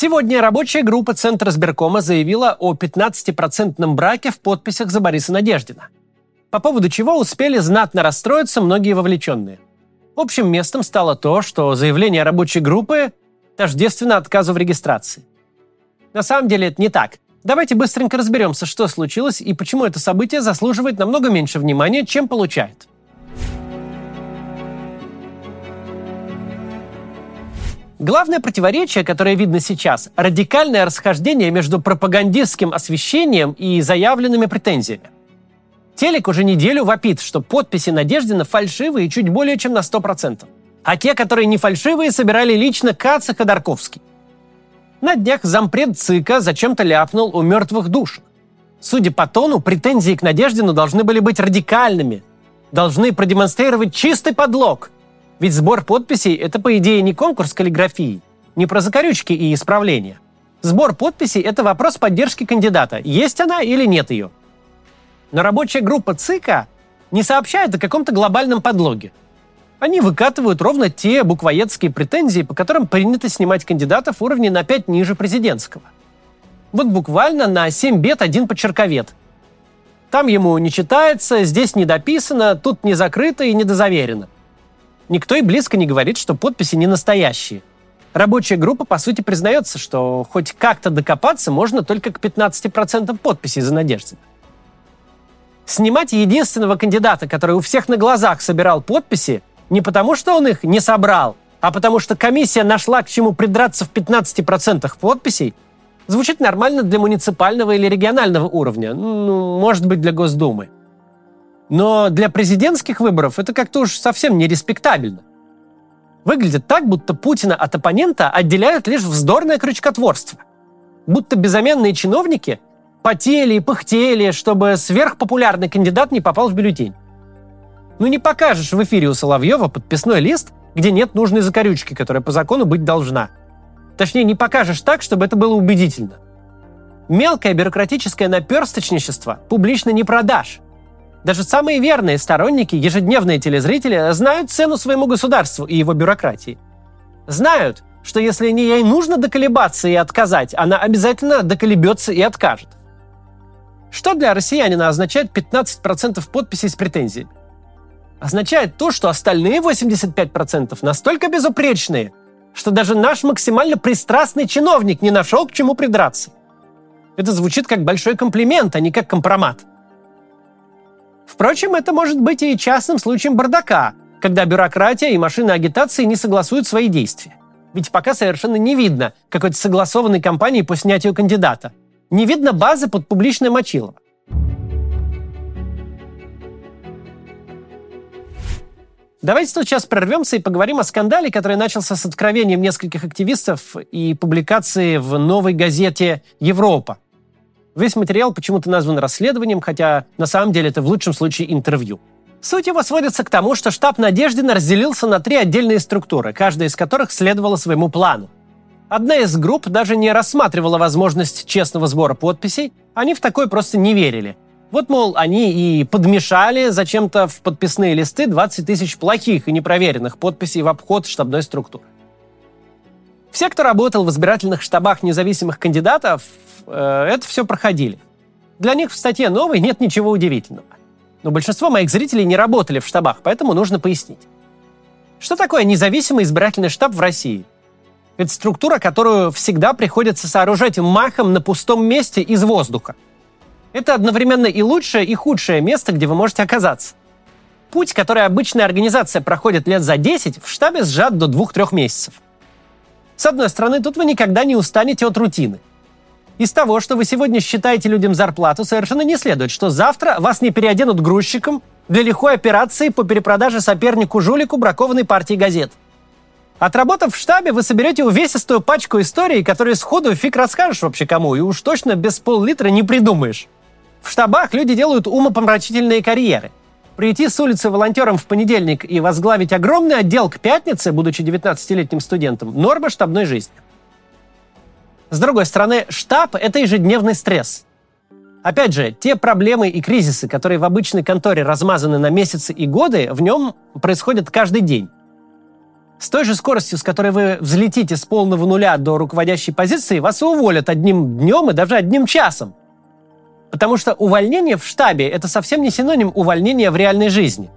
Сегодня рабочая группа Центра сберкома заявила о 15-процентном браке в подписях за Бориса Надеждина. По поводу чего успели знатно расстроиться многие вовлеченные. Общим местом стало то, что заявление рабочей группы тождественно отказу в регистрации. На самом деле это не так. Давайте быстренько разберемся, что случилось и почему это событие заслуживает намного меньше внимания, чем получает. Главное противоречие, которое видно сейчас, радикальное расхождение между пропагандистским освещением и заявленными претензиями. Телек уже неделю вопит, что подписи Надеждина фальшивые чуть более чем на 100%. А те, которые не фальшивые, собирали лично Кац и Ходорковский. На днях зампред ЦИКа зачем-то ляпнул о мертвых душах. Судя по тону, претензии к Надеждину должны были быть радикальными. Должны продемонстрировать чистый подлог. Ведь сбор подписей – это, по идее, не конкурс каллиграфии, не про закорючки и исправления. Сбор подписей – это вопрос поддержки кандидата, есть она или нет ее. Но рабочая группа ЦИКа не сообщает о каком-то глобальном подлоге. Они выкатывают ровно те буквоедские претензии, по которым принято снимать кандидатов уровня на 5 ниже президентского. Вот буквально на 7 бед один почерковед. Там ему не читается, здесь не дописано, тут не закрыто и не дозаверено. Никто и близко не говорит, что подписи не настоящие. Рабочая группа, по сути, признается, что хоть как-то докопаться можно только к 15% подписей за Надеждина. Снимать единственного кандидата, который у всех на глазах собирал подписи, не потому, что он их не собрал, а потому что комиссия нашла к чему придраться в 15% подписей, звучит нормально для муниципального или регионального уровня, ну, может быть, для Госдумы. Но для президентских выборов это как-то уж совсем нереспектабельно. Выглядит так, будто Путина от оппонента отделяют лишь вздорное крючкотворство. Будто безаменные чиновники потели и пыхтели, чтобы сверхпопулярный кандидат не попал в бюллетень. Ну не покажешь в эфире у Соловьева подписной лист, где нет нужной закорючки, которая по закону быть должна. Точнее, не покажешь так, чтобы это было убедительно. Мелкое бюрократическое наперсточничество публично не продашь. Даже самые верные сторонники, ежедневные телезрители, знают цену своему государству и его бюрократии. Знают, что если не ей нужно доколебаться и отказать, она обязательно доколебется и откажет. Что для россиянина означает 15% подписей с претензиями? Означает то, что остальные 85% настолько безупречные, что даже наш максимально пристрастный чиновник не нашел к чему придраться. Это звучит как большой комплимент, а не как компромат. Впрочем, это может быть и частным случаем бардака, когда бюрократия и машины агитации не согласуют свои действия. Ведь пока совершенно не видно какой-то согласованной кампании по снятию кандидата – не видно базы под публичное мочилово. Давайте сейчас прервемся и поговорим о скандале, который начался с откровением нескольких активистов и публикации в новой газете «Европа». Весь материал почему-то назван расследованием, хотя на самом деле это в лучшем случае интервью. Суть его сводится к тому, что штаб Надеждина разделился на три отдельные структуры, каждая из которых следовала своему плану. Одна из групп даже не рассматривала возможность честного сбора подписей, они в такое просто не верили. Вот, мол, они и подмешали зачем-то в подписные листы 20 тысяч плохих и непроверенных подписей в обход штабной структуры. Все, кто работал в избирательных штабах независимых кандидатов, э, это все проходили. Для них в статье новой нет ничего удивительного. Но большинство моих зрителей не работали в штабах, поэтому нужно пояснить. Что такое независимый избирательный штаб в России – это структура, которую всегда приходится сооружать махом на пустом месте из воздуха. Это одновременно и лучшее, и худшее место, где вы можете оказаться. Путь, который обычная организация проходит лет за 10, в штабе сжат до 2-3 месяцев. С одной стороны, тут вы никогда не устанете от рутины. Из того, что вы сегодня считаете людям зарплату, совершенно не следует, что завтра вас не переоденут грузчиком для лихой операции по перепродаже сопернику-жулику бракованной партии газет – Отработав в штабе, вы соберете увесистую пачку историй, которые сходу фиг расскажешь вообще кому, и уж точно без пол-литра не придумаешь. В штабах люди делают умопомрачительные карьеры. Прийти с улицы волонтером в понедельник и возглавить огромный отдел к пятнице, будучи 19-летним студентом, норма штабной жизни. С другой стороны, штаб – это ежедневный стресс. Опять же, те проблемы и кризисы, которые в обычной конторе размазаны на месяцы и годы, в нем происходят каждый день. С той же скоростью, с которой вы взлетите с полного нуля до руководящей позиции, вас уволят одним днем и даже одним часом. Потому что увольнение в штабе – это совсем не синоним увольнения в реальной жизни.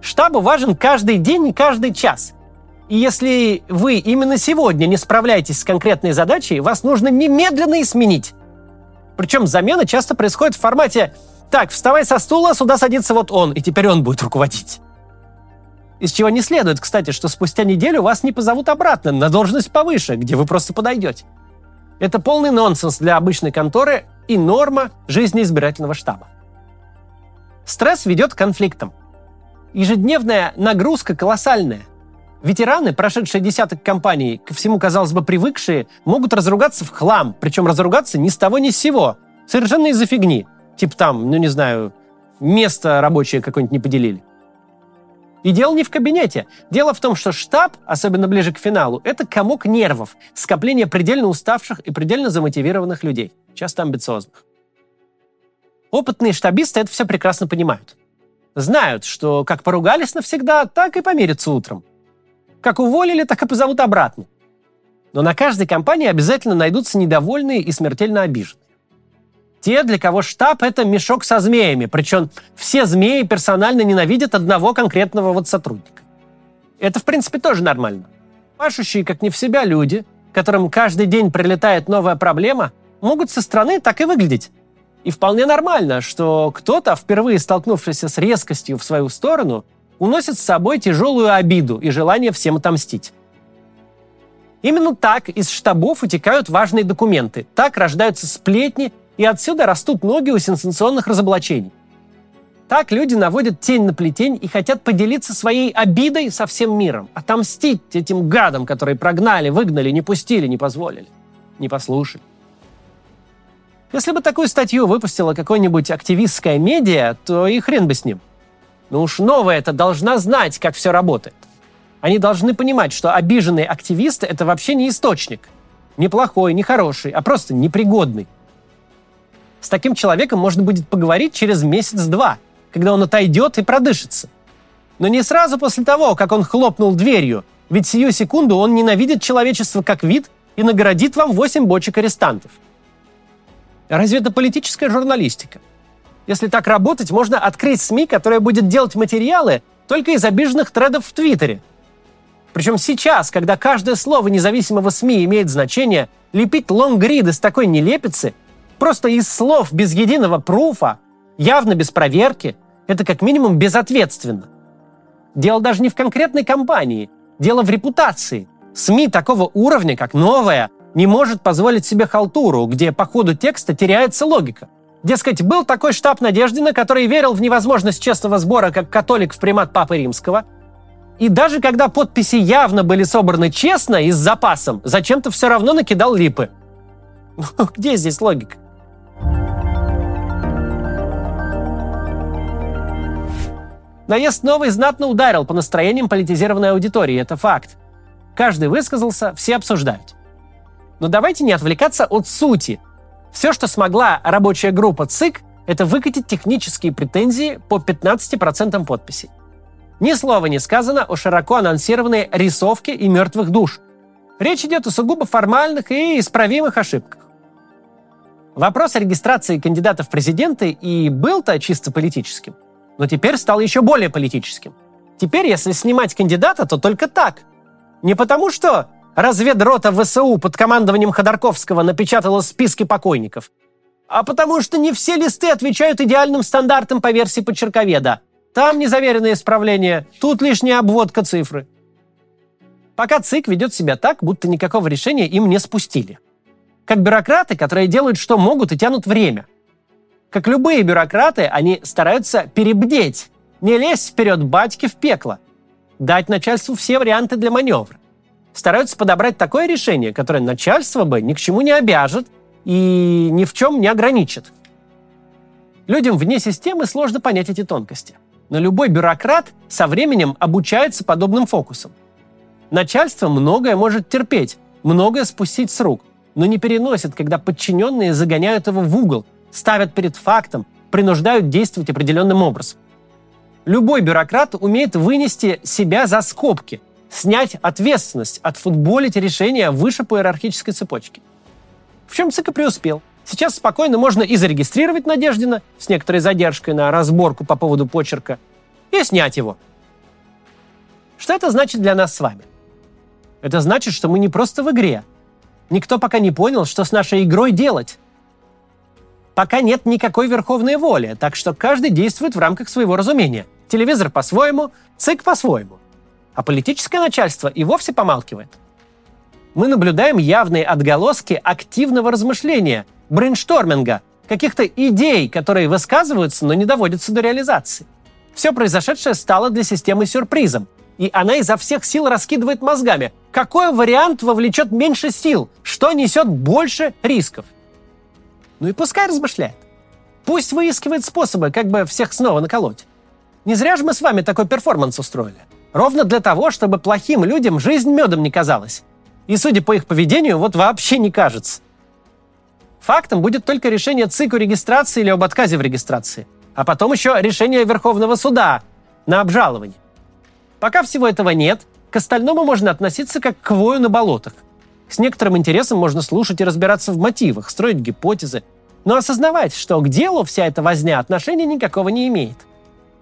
Штабу важен каждый день и каждый час. И если вы именно сегодня не справляетесь с конкретной задачей, вас нужно немедленно и сменить. Причем замена часто происходит в формате «Так, вставай со стула, сюда садится вот он, и теперь он будет руководить». Из чего не следует, кстати, что спустя неделю вас не позовут обратно на должность повыше, где вы просто подойдете. Это полный нонсенс для обычной конторы и норма жизни избирательного штаба. Стресс ведет к конфликтам. Ежедневная нагрузка колоссальная. Ветераны, прошедшие десяток компаний, ко всему, казалось бы, привыкшие, могут разругаться в хлам, причем разругаться ни с того ни с сего. Совершенно из-за фигни. Типа там, ну не знаю, место рабочее какое-нибудь не поделили. И дело не в кабинете. Дело в том, что штаб, особенно ближе к финалу, это комок нервов, скопление предельно уставших и предельно замотивированных людей, часто амбициозных. Опытные штабисты это все прекрасно понимают. Знают, что как поругались навсегда, так и помирятся утром. Как уволили, так и позовут обратно. Но на каждой компании обязательно найдутся недовольные и смертельно обиженные. Те, для кого штаб – это мешок со змеями, причем все змеи персонально ненавидят одного конкретного вот сотрудника. Это, в принципе, тоже нормально. Пашущие, как не в себя люди, которым каждый день прилетает новая проблема, могут со стороны так и выглядеть. И вполне нормально, что кто-то, впервые столкнувшийся с резкостью в свою сторону, уносит с собой тяжелую обиду и желание всем отомстить. Именно так из штабов утекают важные документы, так рождаются сплетни и отсюда растут ноги у сенсационных разоблачений. Так люди наводят тень на плетень и хотят поделиться своей обидой со всем миром, отомстить этим гадам, которые прогнали, выгнали, не пустили, не позволили, не послушали. Если бы такую статью выпустила какое-нибудь активистское медиа, то и хрен бы с ним. Но уж новая это должна знать, как все работает. Они должны понимать, что обиженные активисты – это вообще не источник. Не плохой, не хороший, а просто непригодный. С таким человеком можно будет поговорить через месяц-два, когда он отойдет и продышится. Но не сразу после того, как он хлопнул дверью, ведь сию секунду он ненавидит человечество как вид и наградит вам 8 бочек арестантов. Разве это политическая журналистика? Если так работать, можно открыть СМИ, которая будет делать материалы только из обиженных тредов в Твиттере. Причем сейчас, когда каждое слово независимого СМИ имеет значение, лепить лонгриды с такой нелепицы Просто из слов без единого пруфа, явно без проверки, это как минимум безответственно. Дело даже не в конкретной компании, дело в репутации. СМИ такого уровня, как «Новая», не может позволить себе халтуру, где по ходу текста теряется логика. Дескать, был такой штаб Надеждина, который верил в невозможность честного сбора как католик в примат Папы Римского. И даже когда подписи явно были собраны честно и с запасом, зачем-то все равно накидал липы. Где здесь логика? Наезд новый знатно ударил по настроениям политизированной аудитории, это факт. Каждый высказался, все обсуждают. Но давайте не отвлекаться от сути. Все, что смогла рабочая группа ЦИК, это выкатить технические претензии по 15% подписей. Ни слова не сказано о широко анонсированной рисовке и мертвых душ. Речь идет о сугубо формальных и исправимых ошибках. Вопрос о регистрации кандидатов в президенты и был-то чисто политическим – но теперь стал еще более политическим. Теперь, если снимать кандидата, то только так. Не потому, что разведрота ВСУ под командованием Ходорковского напечатала списки покойников, а потому что не все листы отвечают идеальным стандартам по версии почерковеда. Там незаверенные исправления, тут лишняя обводка цифры. Пока ЦИК ведет себя так, будто никакого решения им не спустили. Как бюрократы, которые делают, что могут и тянут время. Как любые бюрократы, они стараются перебдеть, не лезть вперед батьки в пекло, дать начальству все варианты для маневра. Стараются подобрать такое решение, которое начальство бы ни к чему не обяжет и ни в чем не ограничит. Людям вне системы сложно понять эти тонкости. Но любой бюрократ со временем обучается подобным фокусам. Начальство многое может терпеть, многое спустить с рук, но не переносит, когда подчиненные загоняют его в угол ставят перед фактом, принуждают действовать определенным образом. Любой бюрократ умеет вынести себя за скобки, снять ответственность, отфутболить решения выше по иерархической цепочке. В чем ЦИК и преуспел. Сейчас спокойно можно и зарегистрировать Надеждина с некоторой задержкой на разборку по поводу почерка, и снять его. Что это значит для нас с вами? Это значит, что мы не просто в игре. Никто пока не понял, что с нашей игрой делать. Пока нет никакой верховной воли, так что каждый действует в рамках своего разумения. Телевизор по-своему, ЦИК по-своему. А политическое начальство и вовсе помалкивает. Мы наблюдаем явные отголоски активного размышления, брейншторминга, каких-то идей, которые высказываются, но не доводятся до реализации. Все произошедшее стало для системы сюрпризом, и она изо всех сил раскидывает мозгами. Какой вариант вовлечет меньше сил? Что несет больше рисков? Ну и пускай размышляет. Пусть выискивает способы, как бы всех снова наколоть. Не зря же мы с вами такой перформанс устроили. Ровно для того, чтобы плохим людям жизнь медом не казалась. И, судя по их поведению, вот вообще не кажется. Фактом будет только решение ЦИК о регистрации или об отказе в регистрации. А потом еще решение Верховного суда на обжалование. Пока всего этого нет, к остальному можно относиться как к вою на болотах. С некоторым интересом можно слушать и разбираться в мотивах, строить гипотезы, но осознавать, что к делу вся эта возня отношения никакого не имеет.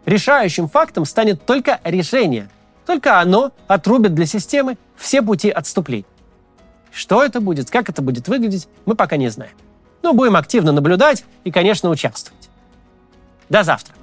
Решающим фактом станет только решение. Только оно отрубит для системы все пути отступлений. Что это будет, как это будет выглядеть, мы пока не знаем. Но будем активно наблюдать и, конечно, участвовать. До завтра.